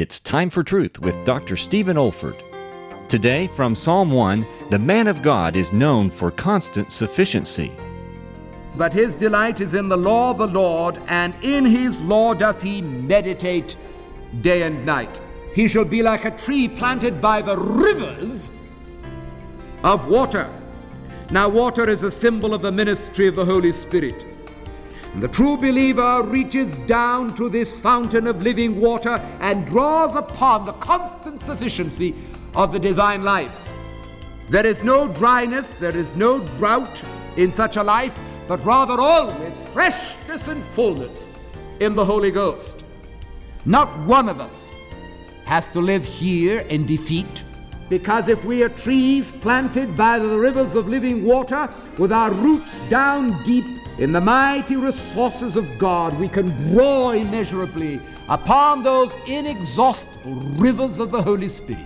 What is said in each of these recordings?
It's time for truth with Dr. Stephen Olford. Today, from Psalm 1, the man of God is known for constant sufficiency. But his delight is in the law of the Lord, and in his law doth he meditate day and night. He shall be like a tree planted by the rivers of water. Now, water is a symbol of the ministry of the Holy Spirit. And the true believer reaches down to this fountain of living water and draws upon the constant sufficiency of the divine life. There is no dryness, there is no drought in such a life, but rather always freshness and fullness in the Holy Ghost. Not one of us has to live here in defeat. Because if we are trees planted by the rivers of living water, with our roots down deep in the mighty resources of God, we can draw immeasurably upon those inexhaustible rivers of the Holy Spirit.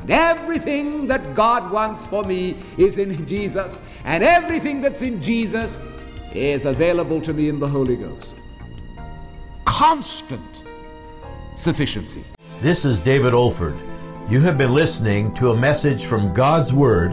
And everything that God wants for me is in Jesus, and everything that's in Jesus is available to me in the Holy Ghost. Constant sufficiency. This is David Olford. You have been listening to a message from God's Word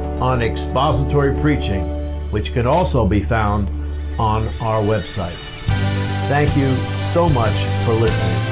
on expository preaching, which can also be found on our website. Thank you so much for listening.